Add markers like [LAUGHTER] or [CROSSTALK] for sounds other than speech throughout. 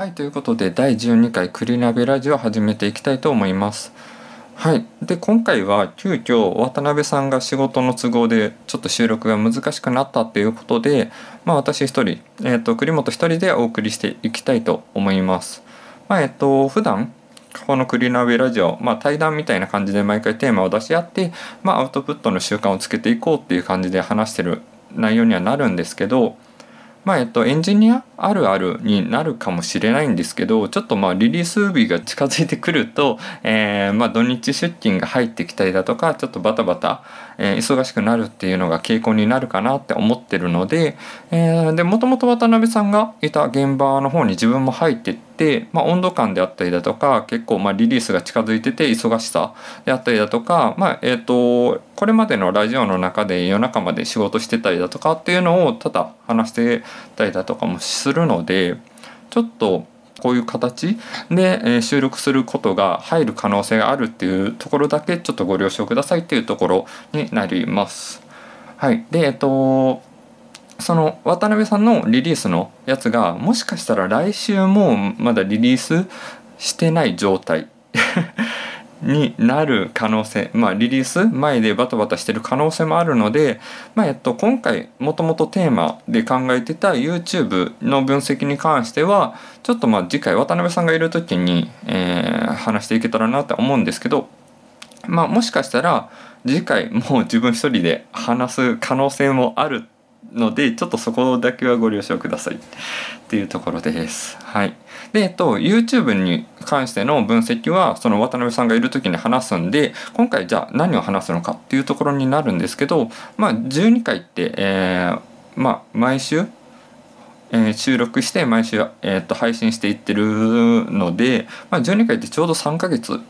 はいということで第12回クリナビラジオを始めていきたいと思います。はい、で今回は急遽渡辺さんが仕事の都合でちょっと収録が難しくなったっていうことで、まあ、私一人、えー、と栗本一人でお送りしていきたいと思います。まあえっ、と普段このクリナビラジオ、まあ、対談みたいな感じで毎回テーマを出し合って、まあ、アウトプットの習慣をつけていこうっていう感じで話してる内容にはなるんですけど、まあえっと、エンジニアあるあるになるかもしれないんですけどちょっとまあリリース日が近づいてくると、えーまあ、土日出勤が入ってきたりだとかちょっとバタバタ、えー忙しくなるっていうのが傾向になるかなって思ってるので、えでもともと渡辺さんがいた現場の方に自分も入ってって、まあ、温度感であったりだとか結構まあリリースが近づいてて忙しさであったりだとか、まあえー、とこれまでのラジオの中で夜中まで仕事してたりだとかっていうのをただ話してたりだとかもするするのでちょっとこういう形で、え収録することが入る可能性があるっていうところだけちょっとご了承くださいっていうところになります。はい、でえっとその渡辺さんのリリースのやつがもしかしたら来週もまだリリースしてない状態 [LAUGHS] になる可能性まあリリース前でバタバタしてる可能性もあるので、まあえっと、今回もともとテーマで考えてた YouTube の分析に関してはちょっとまあ次回渡辺さんがいる時に、えー話していけたらなって思うんですけどまあもしかしたら次回もう自分一人で話す可能性もあるのでちょっとそこだけはご了承くださいっていうところです。はい、で、えっと、YouTube に関しての分析はその渡辺さんがいる時に話すんで今回じゃあ何を話すのかっていうところになるんですけど、まあ、12回って、えーまあ、毎週えー収録して毎週、えー、と配信していってるので、まあ、12回ってちょうど3ヶ月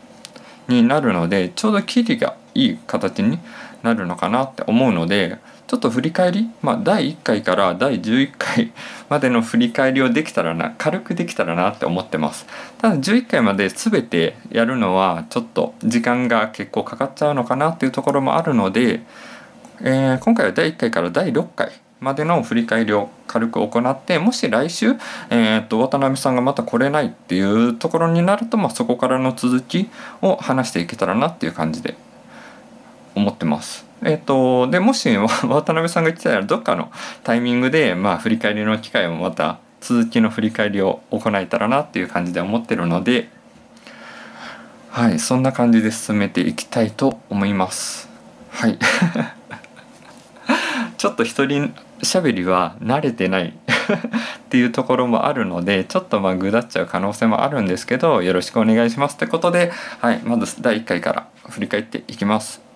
になるのでちょうど切りがいい形になるのかなって思うのでちょっと振り返り、まあ、第1回から第11回までの振り返りをできたらな軽くできたらなって思ってますただ11回まで全てやるのはちょっと時間が結構かかっちゃうのかなっていうところもあるので、えー今回は第1回から第6回までの振り返りを軽く行ってもし来週、えー、と渡辺さんがまた来れないっていうところになると、まあ、そこからの続きを話していけたらなっていう感じで思ってます。えっ、とでもし [LAUGHS] 渡辺さんが言ってたらどっかのタイミングで、まあ、振り返りの機会をまた続きの振り返りを行えたらなっていう感じで思ってるのではいそんな感じで進めていきたいと思います。はい [LAUGHS] ちょっと一人喋りは慣れてない [LAUGHS] っていうところもあるのでちょっとまあぐだっちゃう可能性もあるんですけどよろしくお願いしますってことで、はい、まず第1回から振り返っていきます。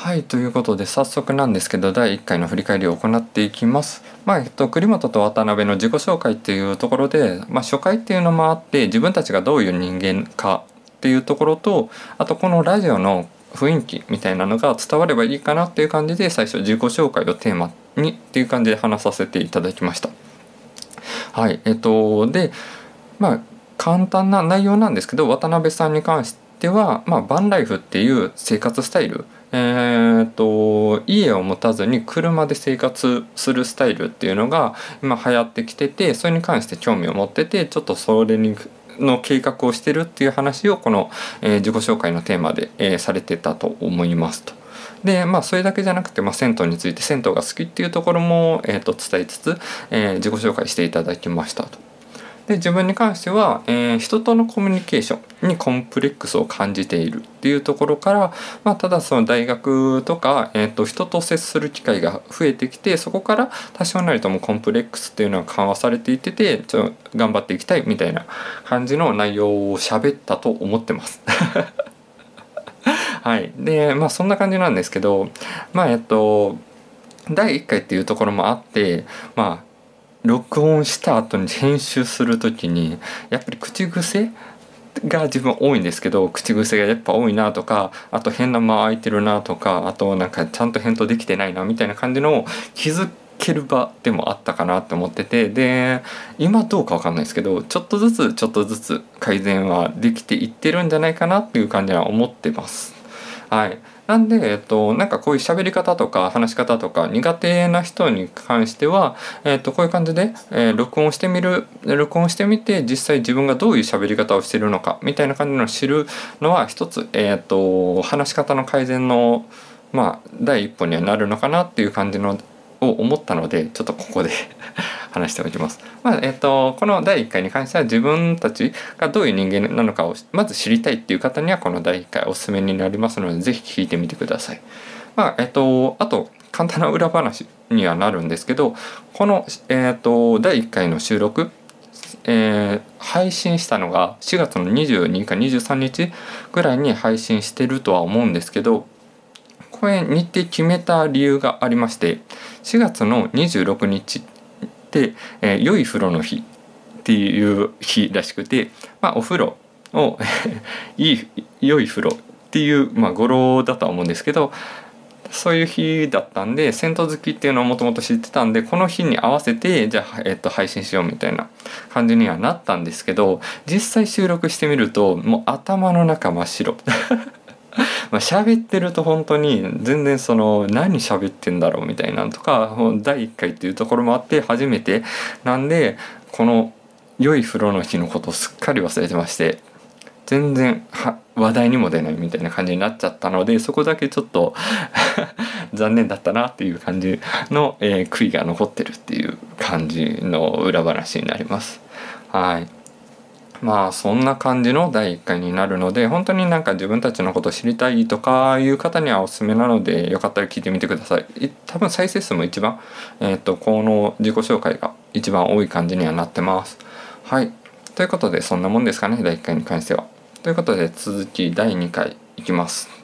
はいということで早速なんですけど第1回の振り返りを行っていきます。まあえっと、栗本と渡辺の自己紹介っていうところで、まあ、初回っていうのもあって自分たちがどういう人間かっていうところとあとこのラジオの雰囲気みたいなのが伝わればいいかなっていう感じで最初自己紹介をテーマにっていう感じで話させていただきました。はいえっとでまあ簡単な内容なんですけど渡辺さんに関しては、まあ、バンライフっていう生活スタイルえー、と家を持たずに車で生活するスタイルっていうのが今流行ってきててそれに関して興味を持っててちょっとそれにの計画をしてるっていう話をこの、えー自己紹介のテーマで、えーされてたと思いますと。でまあそれだけじゃなくて、まあ、銭湯について銭湯が好きっていうところも、えー、と伝えつつ、えー自己紹介していただきましたと。で自分に関しては、えー人とのコミュニケーションにコンプレックスを感じているっていうところから、まあ、ただその大学とか、えー、と人と接する機会が増えてきてそこから多少なりともコンプレックスっていうのが緩和されていっててちょ頑張っていきたいみたいな感じの内容を喋ったと思ってます。[LAUGHS] はい、でまあそんな感じなんですけどまあえっと第1回っていうところもあってまあ録音した後に編集する時にやっぱり口癖が自分多いんですけど口癖がやっぱ多いなとかあと変な間空いてるなとかあとなんかちゃんと返答できてないなみたいな感じのを気づける場でもあったかなって思っててで今どうかわかんないですけどちょっとずつちょっとずつ改善はできていってるんじゃないかなっていう感じは思ってます。はい、なんで、えっと、なんかこういう喋り方とか話し方とか苦手な人に関しては、えっと、こういう感じで、えー、録音してみる録音してみて実際自分がどういう喋り方をしてるのかみたいな感じの知るのは一つ、えっと、話し方の改善のまあ第一歩にはなるのかなっていう感じのを思ったのでちょっとここで話しておきます。まあえっと、この第1回に関しては自分たちがどういう人間なのかをまず知りたいっていう方にはこの第1回おすすめになりますので是非聞いてみてください。まあえっと、あと簡単な裏話にはなるんですけどこの、えっと、第1回の収録えー、配信したのが4月の22か23日ぐらいに配信してるとは思うんですけどこれ日程決めた理由がありまして4月の26日、えー、良い風呂の日っていう日らしくて、まあ、お風呂を [LAUGHS] いい良い風呂っていう、まあ、語呂だとは思うんですけどそういう日だったんで銭湯好きっていうのをもともと知ってたんでこの日に合わせてじゃあ、えっと、配信しようみたいな感じにはなったんですけど実際収録してみるともう頭の中真っ白。[LAUGHS] まあ喋ってると本当に全然その何喋ってんだろうみたいなんとか第1回っていうところもあって初めてなんでこの良い風呂の日のことをすっかり忘れてまして全然話題にも出ないみたいな感じになっちゃったのでそこだけちょっと [LAUGHS] 残念だったなっていう感じの、えー、悔いが残ってるっていう感じの裏話になります。はいまあそんな感じの第1回になるので本当になんか自分たちのこと知りたいとかいう方にはおすすめなのでよかったら聞いてみてください。多分再生数も一番えっ、ー、とこの自己紹介が一番多い感じにはなってます。はい。ということでそんなもんですかね第1回に関しては。ということで続き第2回いきます。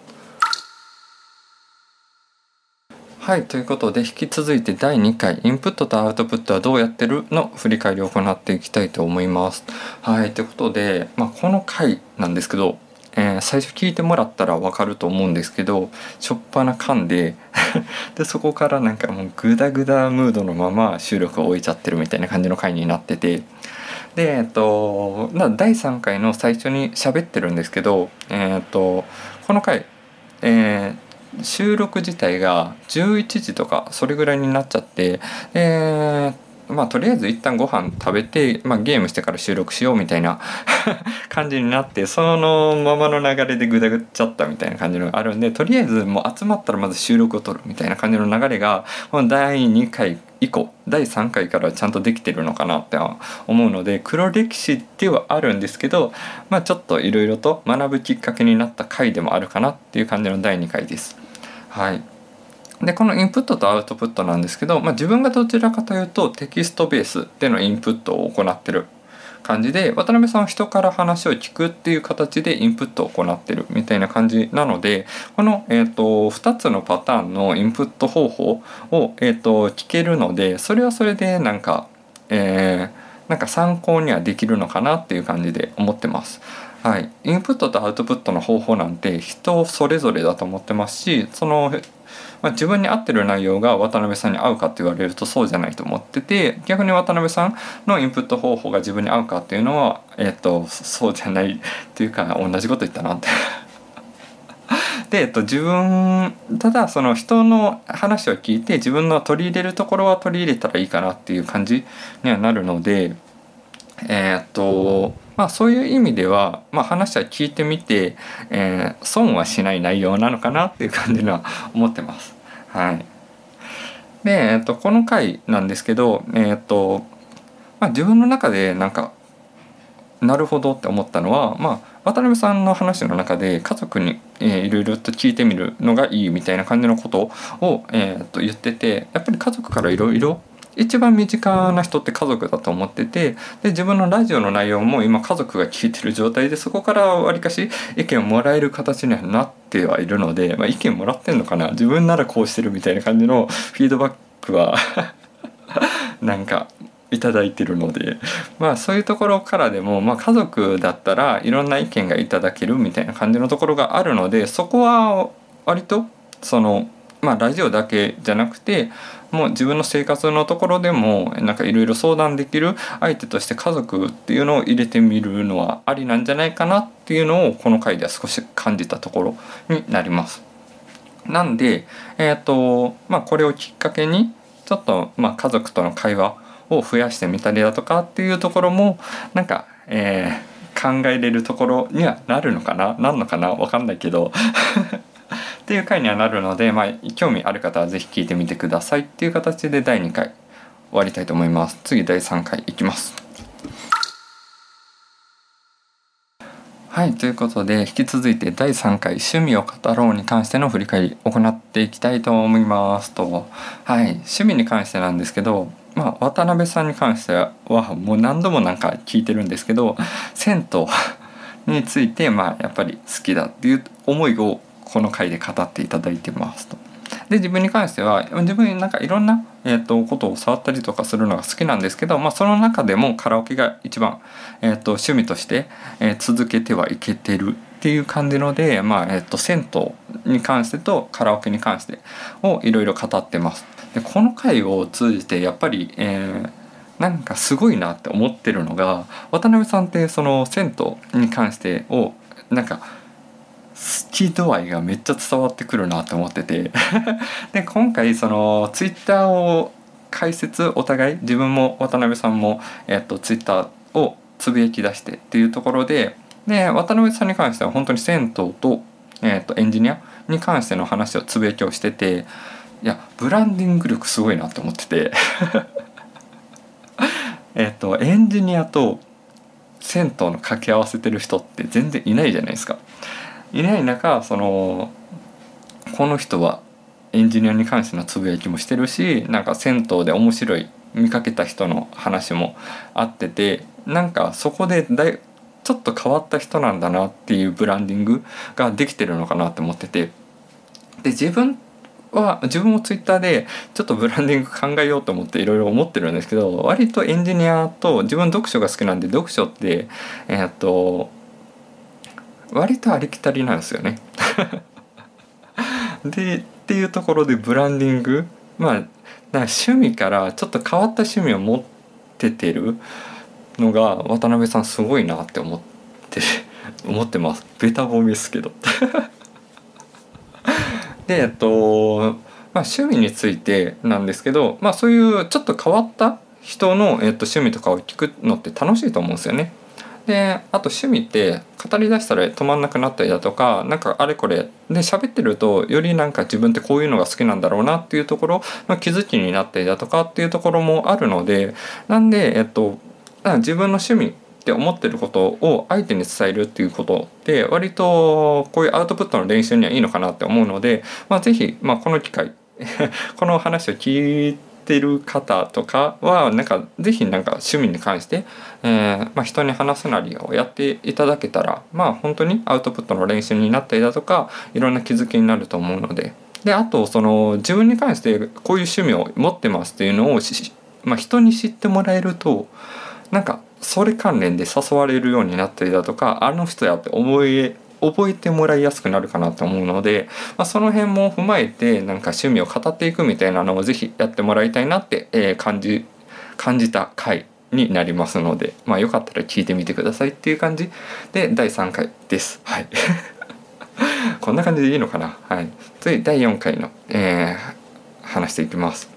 はいということで引き続いて第2回インプットとアウトプットはどうやってるの振り返りを行っていきたいと思います。はいということで、まあ、この回なんですけど、えー、最初聞いてもらったら分かると思うんですけどしょっぱな噛んで [LAUGHS] でそこからなんかもうグダグダムードのまま収録を終えちゃってるみたいな感じの回になってて。でえっと第3回の最初に喋ってるんですけど、え、っとこの回、えー、収録自体が11時とかそれぐらいになっちゃってえまあとりあえず一旦ご飯食べて、まあ、ゲームしてから収録しようみたいな [LAUGHS] 感じになってそのままの流れでぐだぐっちゃったみたいな感じのがあるんでとりあえずもう集まったらまず収録を取るみたいな感じの流れがこの第2回以降第3回からちゃんとできてるのかなって思うので黒歴史ではあるんですけど、まあ、ちょっといろいろと学ぶきっかけになった回でもあるかなっていう感じの第2回です。はいでこのインプットとアウトプットなんですけど、まあ、自分がどちらかというとテキストベースでのインプットを行ってる感じで渡辺さんは人から話を聞くっていう形でインプットを行ってるみたいな感じなのでこの、えーと、2つのパターンのインプット方法を、えーと、聞けるのでそれはそれでなんか、えー、なんか参考にはできるのかなっていう感じで思ってます。はい、インプットとアウトプットの方法なんて人それぞれだと思ってますしその、まあ、自分に合ってる内容が渡辺さんに合うかって言われるとそうじゃないと思ってて逆に渡辺さんのインプット方法が自分に合うかっていうのは、えっと、そうじゃないっていうか同じこと言ったなって。[LAUGHS] で、えっと、自分ただその人の話を聞いて自分の取り入れるところは取り入れたらいいかなっていう感じにはなるのでえー、っとまあそういう意味では、まあ、話は聞いてみて、えー、損はしない内容なのかなっていう感じには [LAUGHS] 思ってます。はい、で、えー、っとこの回なんですけど、えー、っとまあ、自分の中でなんかなるほどって思ったのは、まあ、渡辺さんの話の中で家族に、えー、いろいろと聞いてみるのがいいみたいな感じのことを、えー、と言っててやっぱり家族からいろいろ一番身近な人って家族だと思っててで自分のラジオの内容も今家族が聞いてる状態でそこからわりかし意見をもらえる形にはなってはいるので、まあ、意見もらってんのかな？自分ならこうしてるみたいな感じの [LAUGHS] フィードバックは [LAUGHS] なんかいただいてるのでまあそういうところからでも、まあ、家族だったらいろんな意見がいただけるみたいな感じのところがあるのでそこは割とそのまあラジオだけじゃなくてもう自分の生活のところでもなんかいろいろ相談できる相手として家族っていうのを入れてみるのはありなんじゃないかなっていうのをこの回では少し感じたところになります。なんで、えーとまあ、これをきっかけにちょっと、まあ、家族との会話を増やしてみたりだとかっていうところもなんか、えー、考えれるところにはなるのかななんのかなわかんないけどっていう回にはなるので、まあ、興味ある方は是非聞いてみてくださいっていう形で第2回終わりたいと思います。次第3回いきます。はいということで引き続いて第3回「趣味を語ろう」に関しての振り返り行っていきたいと思いますと。はい趣味に関してなんですけどまあ渡辺さんに関してはもう何度もなんか聞いてるんですけど銭湯についてまあやっぱり好きだっていう思いをこの回で語っていただいてますと。で自分に関しては自分なんかいろんな、えーと、ことを触ったりとかするのが好きなんですけど、まあ、その中でもカラオケが一番、えーと、趣味として、えー、続けてはいけてるっていう感じので、まあえーと、と銭湯に関してとカラオケに関してをいろいろ語ってます。でこの回を通じてやっぱり、えーなんかすごいなって思ってるのが渡辺さんってその銭湯に関してをなんか好き度合いがめっちゃ伝わってくるなって思ってて [LAUGHS] で今回そのツイッターを解説お互い自分も渡辺さんも、えっと、ツイッターをつぶやき出してっていうところでで渡辺さんに関しては本当に銭湯と,、えっとエンジニアに関しての話をつぶやきをしてていやブランディング力すごいなって思ってて [LAUGHS] えっとエンジニアと銭湯の掛け合わせてる人って全然いないじゃないですか。いない中そのこの人はエンジニアに関してのつぶやきもしてるしなんか銭湯で面白い見かけた人の話もあっててなんかそこでだいちょっと変わった人なんだなっていうブランディングができてるのかなって思ってて。で自分は自分もツイッターでちょっとブランディング考えようと思っていろいろ思ってるんですけど割とエンジニアと自分読書が好きなんで読書ってえ、っと割とありきたりなんですよね。[LAUGHS] でっていうところでブランディング。まあ趣味からちょっと変わった趣味を持っててるのが渡辺さんすごいなって思って [LAUGHS] 思ってます。ベタ褒めですけど。[LAUGHS] でえっと、まあ、趣味についてなんですけどまあそういうちょっと変わった人の、えっと、趣味とかを聞くのって楽しいと思うんですよね。であと趣味って語りだしたら止まんなくなったりだとかなんかあれこれで喋ってるとよりなんか自分ってこういうのが好きなんだろうなっていうところの気づきになったりだとかっていうところもあるのでなんでえっと自分の趣味って思ってることを相手に伝えるっていうことって割とこういうアウトプットの練習にはいいのかなって思うので、まあ、是非、まあ、この機会 [LAUGHS] この話を聞いてってる方とかはなんか是非なんか趣味に関して、えーまあ、人に話すなりをやっていただけたらまあ本当にアウトプットの練習になったりだとかいろんな気づきになると思うので。であとその自分に関してこういう趣味を持ってますっていうのをまあ、人に知ってもらえるとなんかそれ関連で誘われるようになったりだとかあの人やって思い覚えてもらいやすくなるかなと思うので、まあ、その辺も踏まえてなんか趣味を語っていくみたいなのを是非やってもらいたいなって、え、感じ感じた回になりますので、まあ、よかったら聞いてみてくださいっていう感じで第3回です。はい [LAUGHS] こんな感じでいいのかな？はい。次第4回の、えー、話していきます。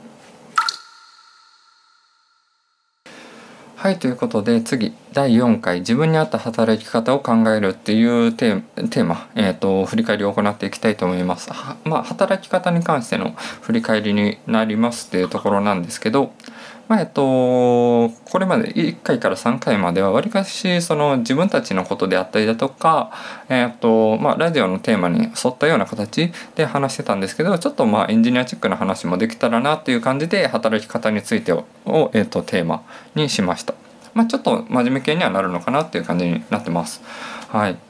はいということで次第4回自分に合った働き方を考えるっていうテーマ、えーと、振り返りを行っていきたいと思います。まあ、働き方に関しての振り返りになりますっていうところなんですけど、まあ、えっとこれまで1回から3回まではわりかしその自分たちのことであったりだとか、えっとまあ、ラジオのテーマに沿ったような形で話してたんですけどちょっとまあエンジニアチックな話もできたらなっていう感じで働き方についてを、えっと、テーマにしました。まあ、ちょっと真面目系にはなるのかなっていう感じになってます。はい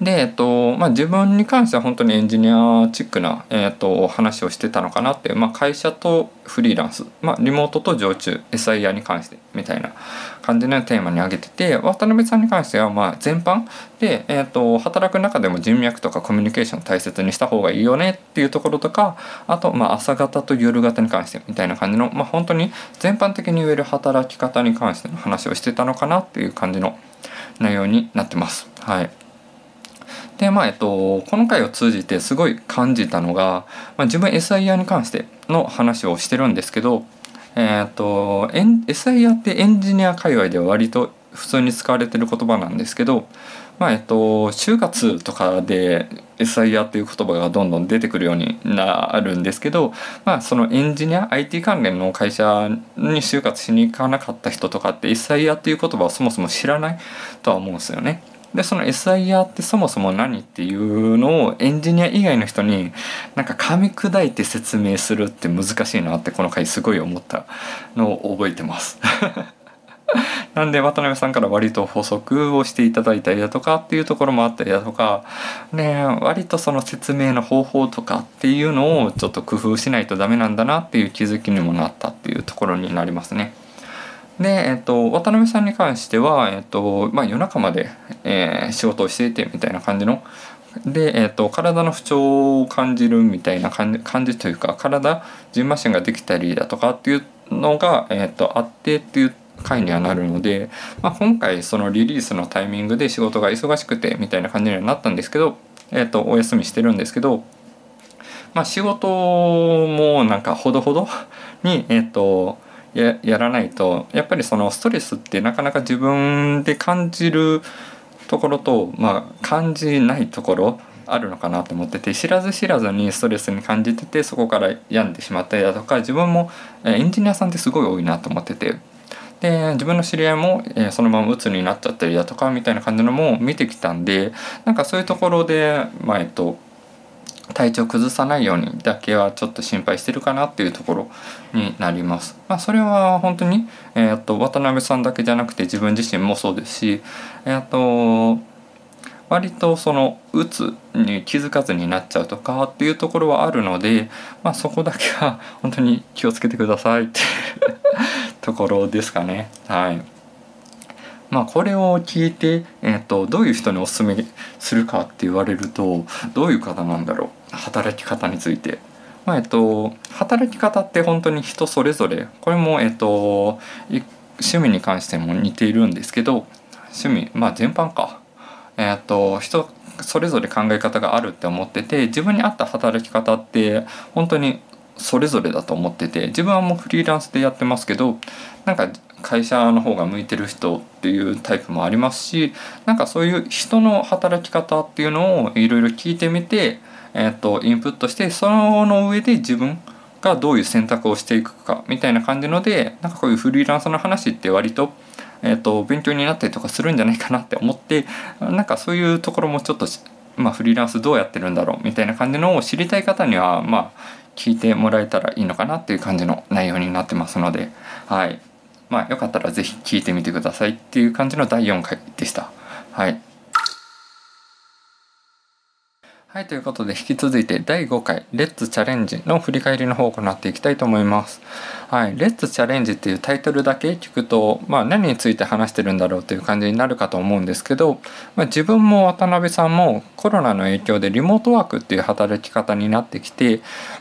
で、えっとまあ、自分に関しては本当にエンジニアチックな、えっと、話をしてたのかなって、まあ、会社とフリーランス、まあ、リモートと常駐 SIR に関してみたいな感じのテーマに挙げてて渡辺さんに関してはま全般で、えっと、働く中でも人脈とかコミュニケーションを大切にした方がいいよねっていうところとかあと、ま、朝方と夜型に関してみたいな感じの、ま、本当に全般的に言える働き方に関しての話をしてたのかなっていう感じの内容になってます。はいでまあえっとこの回を通じてすごい感じたのが、まあ、自分 SIR に関しての話をしてるんですけどえっと SIR ってエンジニア界隈では割と普通に使われてる言葉なんですけどまあえっと就活とかで SIR っていう言葉がどんどん出てくるようになるんですけど、まあ、そのエンジニア IT 関連の会社に就活しに行かなかった人とかって SIR っていう言葉をそもそも知らないとは思うんですよね。でその SIR ってそもそも何っていうのをエンジニア以外の人になんか噛み砕いて説明するって難しいなってこの回すごい思ったのを覚えてます [LAUGHS] なんで渡辺さんから割と補足をしていただいたりだとかっていうところもあったりだとか、ね、割とその説明の方法とかっていうのをちょっと工夫しないとダメなんだなっていう気づきにもなったっていうところになりますね。で、えっと、渡辺さんに関しては、えっとまあ、夜中まで、えー、仕事をしていてみたいな感じので、えっと、体の不調を感じるみたいな感じ感じというか体ジンマシンができたりだとかっていうのが、えっと、あってっていう回にはなるので、まあ、今回そのリリースのタイミングで仕事が忙しくてみたいな感じにはなったんですけど、えー、とお休みしてるんですけど、まあ、仕事もなんかほどほどに、えー、とややらないとやっぱりそのストレスってなかなか自分で感じるところと、まあ、感じないところあるのかなと思ってて知らず知らずにストレスに感じててそこから病んでしまったりだとか自分もエンジニアさんってすごい多いなと思っててで自分の知り合いも、え、そのまま鬱になっちゃったりだとかみたいな感じのも見てきたんでなんかそういうところでまあえっと体調崩さないようにだけはちょっと心配してるかなっていうところになります。まあ、それは本当に、えー、っと渡辺さんだけじゃなくて自分自身もそうですし、えー、っと割とそのうつに気づかずになっちゃうとかっていうところはあるので、まあ、そこだけは本当に気をつけてくださいってところですかね。はいまあ、これを聞いて、えーと、どういう人におすすめするかって言われるとどういう方なんだろう働き方について。まあえっと、働き方って本当に人それぞれこれも、えっと、趣味に関しても似ているんですけど趣味まあ全般かえー、と人それぞれ考え方があるって思ってて自分に合った働き方って本当にそれぞれだと思ってて自分はもうフリーランスでやってますけどなんか会社の方が向いてる人っていうタイプもありますしなんかそういう人の働き方っていうのをいろいろ聞いてみて、えー、とインプットしてその上で自分がどういう選択をしていくかみたいな感じのでなんかこういうフリーランスの話って割とえーと、勉強になったりとかするんじゃないかなって思ってなんかそういうところもちょっと、まあ、フリーランスどうやってるんだろうみたいな感じのを知りたい方にはまあ聞いてもらえたらいいのかなっていう感じの内容になってますのではいまあよかったら是非聞いてみてくださいっていう感じの第4回でした。はいはい、ということで引き続いて第5回「レッツチャレンジ」の振り返りの方を行っていきたいと思います。はい、レッツチャレンジっていうタイトルだけ聞くと、まあ、何について話してるんだろうという感じになるかと思うんですけど、まあ、自分も渡辺さんもコロナの影響でリモートワークっていう働き方になってきて、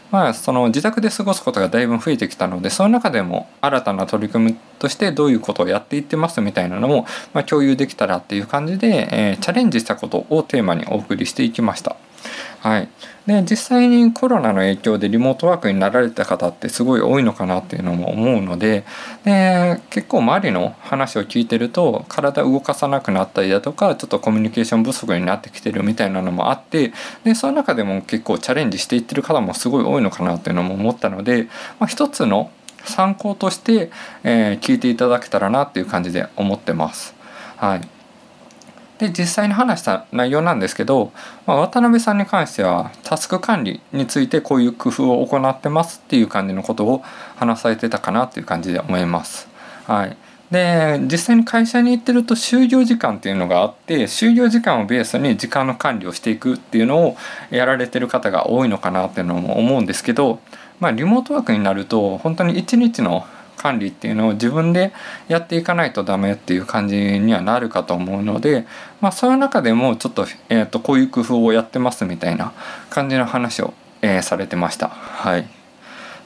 まあ、その自宅で過ごすことがだいぶ増えてきたのでその中でも新たな取り組みとしてどういうことをやっていってますみたいなのも、ま、共有できたらっていう感じで、えー、チャレンジしたことをテーマにお送りしていきました。はい、で実際にコロナの影響でリモートワークになられた方ってすごい多いのかなっていうのも思うのでで結構周りの話を聞いてると体動かさなくなったりだとかちょっとコミュニケーション不足になってきてるみたいなのもあってでその中でも結構チャレンジしていってる方もすごい多いのかなっていうのも思ったので、まあ、一つの参考として、えー、聞いていただけたらなっていう感じで思ってます。はいで実際に話した内容なんですけど、まあ、渡辺さんに関してはタスク管理についてこういう工夫を行ってますっていう感じのことを話されてたかなっていう感じで思います。はい、で実際に会社に行ってると就業時間っていうのがあって就業時間をベースに時間の管理をしていくっていうのをやられてる方が多いのかなっていうのも思うんですけど、まあ、リモートワークになると本当に一日の管理っていうのを自分でやっていかないとダメっていう感じにはなるかと思うので、まあ、そういう中でもちょっと,、えー、とこういう工夫をやってますみたいな感じの話を、えー、されてました。はい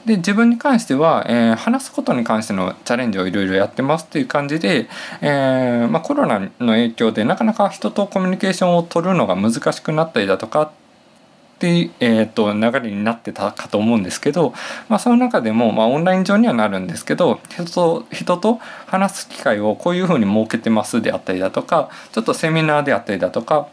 で自分に関しては、えー、話すことに関してのチャレンジをいろいろやってますっていう感じで、えーまあ、コロナの影響でなかなか人とコミュニケーションを取るのが難しくなったりだとかってえーと、流れになってたかと思うんですけど、まあ、その中でも、まあ、オンライン上にはなるんですけど人と人と話す機会をこういうふうに設けてますであったりだとかちょっとセミナーであったりだとか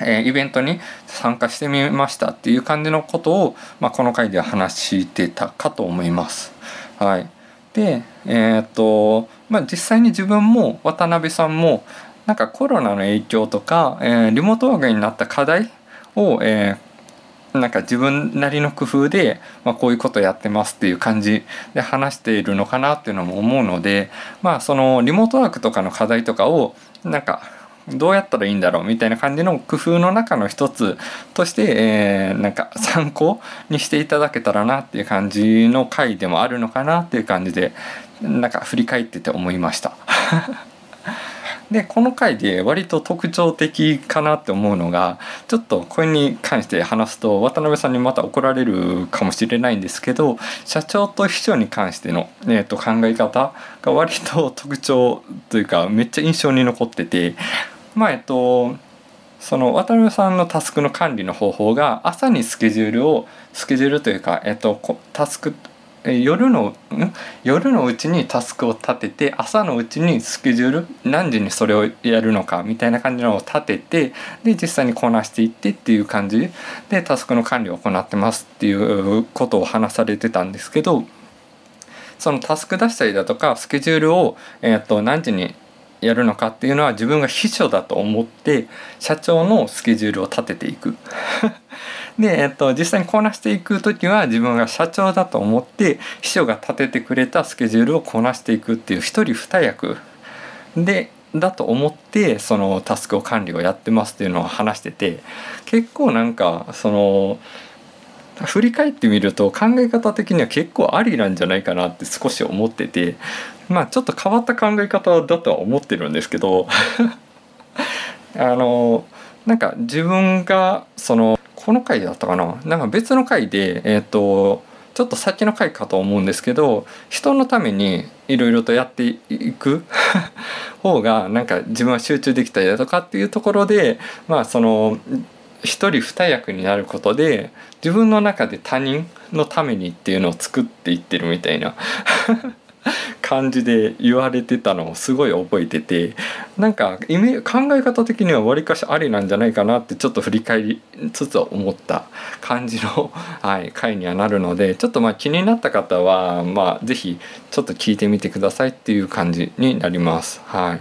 えー、イベントに参加してみましたっていう感じのことを、まあ、この回では話してたかと思います。はい、でえー、とまあ実際に自分も渡辺さんもなんかコロナの影響とか、えー、リモートワークになった課題を、えー、なんか自分なりの工夫で、まあ、こういうことやってますっていう感じで話しているのかなっていうのも思うのでまあそのリモートワークとかの課題とかをなんかどうやったらいいんだろうみたいな感じの工夫の中の一つとして、えー、なんか参考にしていただけたらなっていう感じの回でもあるのかなっていう感じでなんか振り返ってて思いました。でこの回で割と特徴的かなって思うのがちょっとこれに関して話すと渡辺さんにまた怒られるかもしれないんですけど社長と秘書に関しての、えー、と考え方が割と特徴というかめっちゃ印象に残っててまあえっとその渡辺さんのタスクの管理の方法が朝にスケジュールをスケジュールというか、えっと、タスク夜の夜のうちにタスクを立てて朝のうちにスケジュール何時にそれをやるのかみたいな感じのを立ててで実際にこなしていってっていう感じでタスクの管理を行ってますっていうことを話されてたんですけどそのタスク出したりだとかスケジュールを、えー、と何時にやるのかっていうのは自分が秘書だと思って社長のスケジュールを立てていく。[LAUGHS] で、えっと、実際にこなしていく時は自分が社長だと思って秘書が立ててくれたスケジュールをこなしていくっていう一人二役でだと思ってそのタスクを管理をやってますっていうのを話してて結構なんかその振り返ってみると考え方的には結構ありなんじゃないかなって少し思っててまあちょっと変わった考え方だとは思ってるんですけど [LAUGHS] あのなんか自分がそのこの回だったかな？なんか別の回でえっ、ー、とちょっと先の回かと思うんですけど人のためにいろいろとやっていく [LAUGHS] 方がなんか自分は集中できたりだとかっていうところでまあその一人二役になることで自分の中で他人のためにっていうのを作っていってるみたいな。[LAUGHS] 感じで言われてたのをすごい覚えててなんか考え方的にはわりかしありなんじゃないかなってちょっと振り返りつつ思った感じの、[LAUGHS] はい、回にはなるのでちょっとまあ気になった方はまあ是非ちょっと聞いてみてくださいっていう感じになります。はい。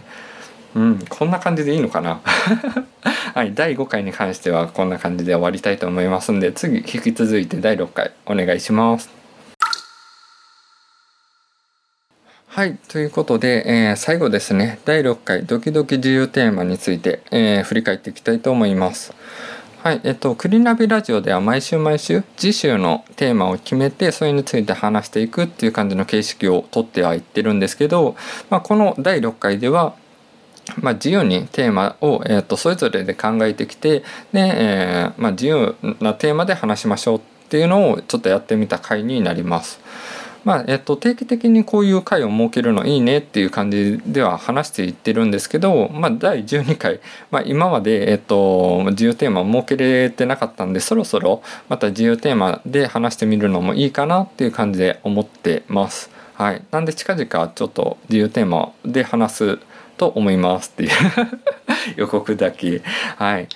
うん、こんな感じでいいのかな？[LAUGHS] はい第5回に関してはこんな感じで終わりたいと思いますんで次引き続いて第6回お願いします。はいということで、えー、最後ですね第6回ドキドキ自由テーマについて、えー、振り返っていきたいと思いますはいえっとクリナビラジオでは毎週毎週次週のテーマを決めてそれについて話していくっていう感じの形式をとってはいってるんですけど、まあ、この第6回ではまあ、自由にテーマを、えー、とそれぞれで考えてきてで、えーまあ、自由なテーマで話しましょうっていうのをちょっとやってみた回になります。まあえっと、定期的にこういう回を設けるのいいねっていう感じでは話していってるんですけど、まあ、第12回、まあ、今まで、えっと、自由テーマを設けれてなかったんでそろそろまた自由テーマで話してみるのもいいかなっていう感じで思ってます。はい、なんで近々ちょっと自由テーマで話すと思いますっていう。[LAUGHS] 予告だけ。はい。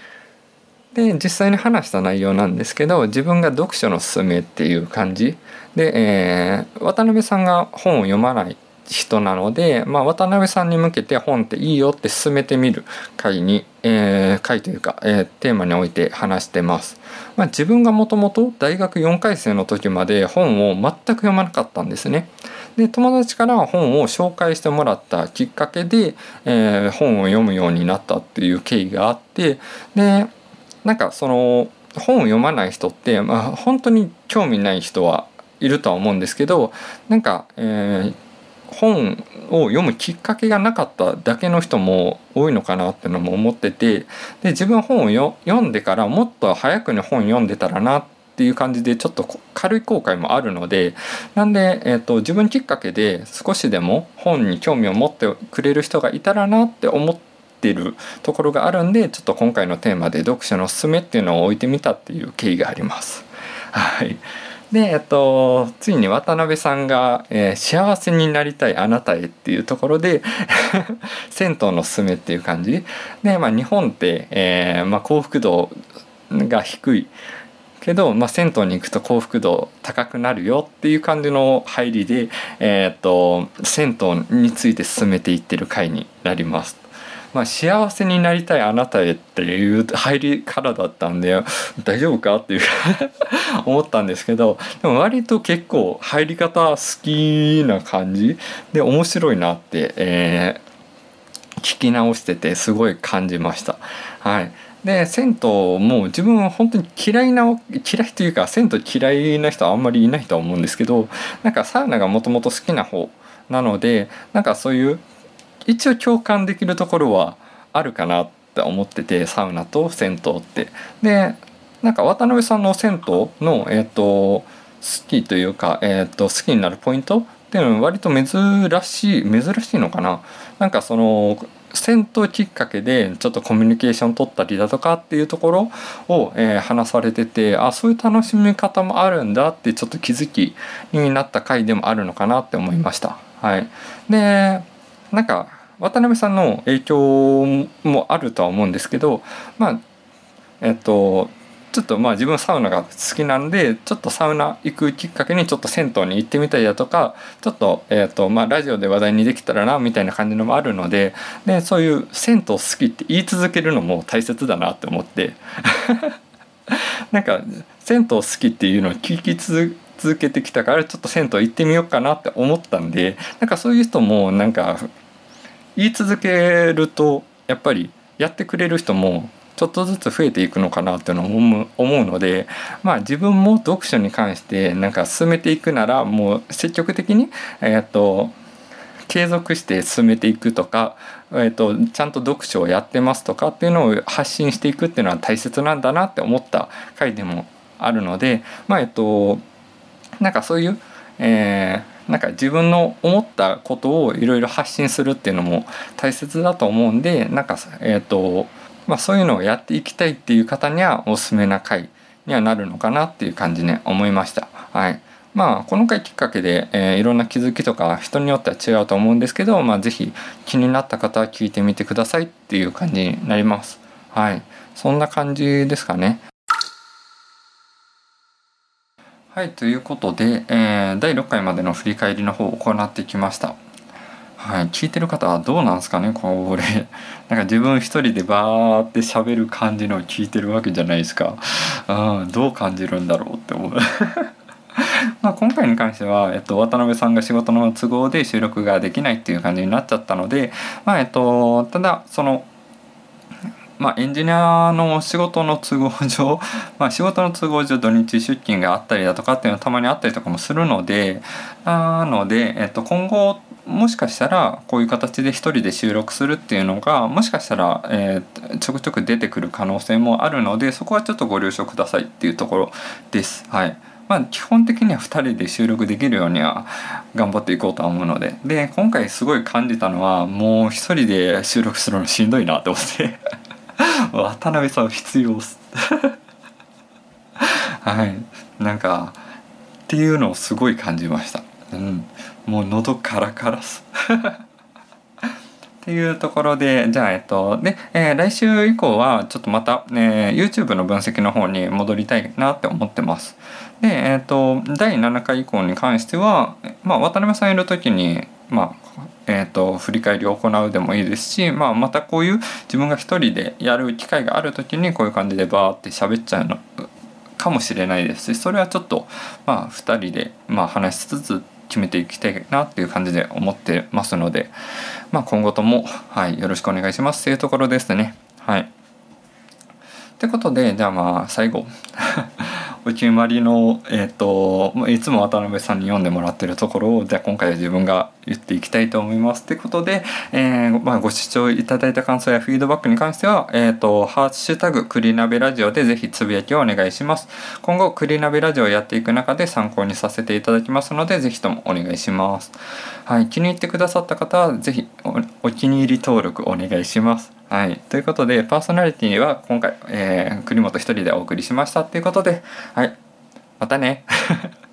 で実際に話した内容なんですけど自分が読書のすすめっていう感じで、えー、渡辺さんが本を読まない人なので、まあ、渡辺さんに向けて本っていいよって進めてみる回に、えー、回というか、えー、テーマにおいて話してます。まあ、自分がもともと大学4回生の時まで本を全く読まなかったんですね。で友達から本を紹介してもらったきっかけで、えー、本を読むようになったっていう経緯があってでなんかその本を読まない人って、まあ、本当に興味ない人はいるとは思うんですけどなんか、えー、本を読むきっかけがなかっただけの人も多いのかなっていうのも思っててで自分本を読んでからもっと早くに本読んでたらなっていう感じでちょっと軽い後悔もあるのでなんで、えーと、自分きっかけで少しでも本に興味を持ってくれる人がいたらなって思ってるところがあるんでちょっと今回のテーマで読書のおすすめっていうのを置いてみたっていう経緯があります。はいで、えっと、ついに渡辺さんが、えー、幸せになりたいあなたへ」っていうところで [LAUGHS] 銭湯のすすめっていう感じで、まあ、日本って、えーまあ、幸福度が低いけど、まあ、銭湯に行くと幸福度高くなるよっていう感じの入りで、えー、っと銭湯について進めていってる回になります。まあ、幸せになりたいあなたへっていう入りからだったんで大丈夫かっていう [LAUGHS] 思ったんですけどでも割と結構入り方好きな感じで面白いなって、えー、聞き直しててすごい感じました。はいで銭湯も自分は本当に嫌いな嫌いというか銭湯嫌いな人はあんまりいないとは思うんですけどなんかサウナがもともと好きな方なのでなんかそういう一応共感できるところはあるかなって思っててサウナと銭湯って。でなんか渡辺さんの銭湯の、えーと、好きというか、えーと、好きになるポイントっていうのは割と珍しい珍しいのかななんかその銭湯きっかけでちょっとコミュニケーション取ったりだとかっていうところを、えー、話されててあそういう楽しみ方もあるんだってちょっと気づきになった回でもあるのかなって思いました。はい、でなんか渡辺さんの影響もあるとは思うんですけどまあえっとちょっとまあ自分サウナが好きなんでちょっとサウナ行くきっかけにちょっと銭湯に行ってみたりだとかちょっと,、えーとまあ、ラジオで話題にできたらなみたいな感じのもあるのででそういう銭湯好きって言い続けるのも大切だなって思って。[LAUGHS] なんか銭湯好きっていうのを聞き続けてきたからちょっと銭湯行ってみようかなって思ったんでなんかそういう人もなんか言い続けるとやっぱりやってくれる人もちょっとずつ増えていくのかなっていうのを思うのでまあ自分も読書に関してなんか進めていくならもう積極的にえっと継続して進めていくとか、えーと、ちゃんと読書をやってますとかっていうのを発信していくっていうのは大切なんだなって思った回でもあるのでまあえっ、となんかそういう、えーなんか自分の思ったことをいろいろ発信するっていうのも大切だと思うんでなんかえっ、ー、とまあそういうのをやっていきたいっていう方にはおすすめな回にはなるのかなっていう感じね思いました。はい。まあこの回きっかけで、えー、いろんな気づきとか人によっては違うと思うんですけど、まあ、是非気になった方は聞いてみてくださいっていう感じになります。はい、そんな感じですかね。はいということで、えー、第6回までの振り返りの方を行ってきました。はい、聞いてる方はどうなんすかねこれ。[LAUGHS] なんか自分一人でバーって喋る感じのを聞いてるわけじゃないですか、[LAUGHS] うん、どう感じるんだろうって思う。[LAUGHS] まあ今回に関しては、えっと、渡辺さんが仕事の都合で収録ができないっていう感じになっちゃったのでまあえっとただそのまあ、エンジニアの仕事の都合上、[LAUGHS] まあ、仕事の都合上土日出勤があったりだとかっていうのはたまにあったりとかもするのでなので、えっと、今後もしかしたらこういう形で一人で収録するっていうのがもしかしたら、えー、ちょくちょく出てくる可能性もあるのでそこはちょっとご了承くださいっていうところです。はい。まあ、基本的には2人で収録できるようには頑張っていこうとは思うので。で今回すごい感じたのはもう1人で収録するのしんどいなと思って。[LAUGHS] 渡辺さん必要っす。[LAUGHS] はい。なんかっていうのをすごい感じました。うん。もう喉カラカラっす。[LAUGHS] っていうところでじゃあえっとで、えー、来週以降はちょっとまた、えー、YouTube の分析の方に戻りたいなって思ってます。でえっと第7回以降に関してはまあ渡辺さんいる時にまあえーと、振り返りを行うでもいいですし、まあ、またこういう自分が一人でやる機会がある時にこういう感じでバーって喋っちゃうのかもしれないですしそれはちょっと、まあ、2人で、まあ、話しつつ決めていきたいなっていう感じで思ってますので、まあ、今後とも、はい、よろしくお願いしますというところですね。はい。ってことでじゃあまあ最後お決まりの、えーと、いつも渡辺さんに読んでもらってるところをじゃあ今回は自分が言っていきたいと思います。ということで、えーまあ、ご視聴いただいた感想やフィードバックに関しては「えーと、ハッシュタグクリナベラジオ」でぜひつぶやきをお願いします。今後クリナベラジオをやっていく中で参考にさせていただきますのでぜひともお願いします。はい、気に入ってくださった方はぜひお気に入り登録お願いします。はい、ということでパーソナリティは今回、えー、栗本一人でお送りしました。ということで、はい、またね。[LAUGHS]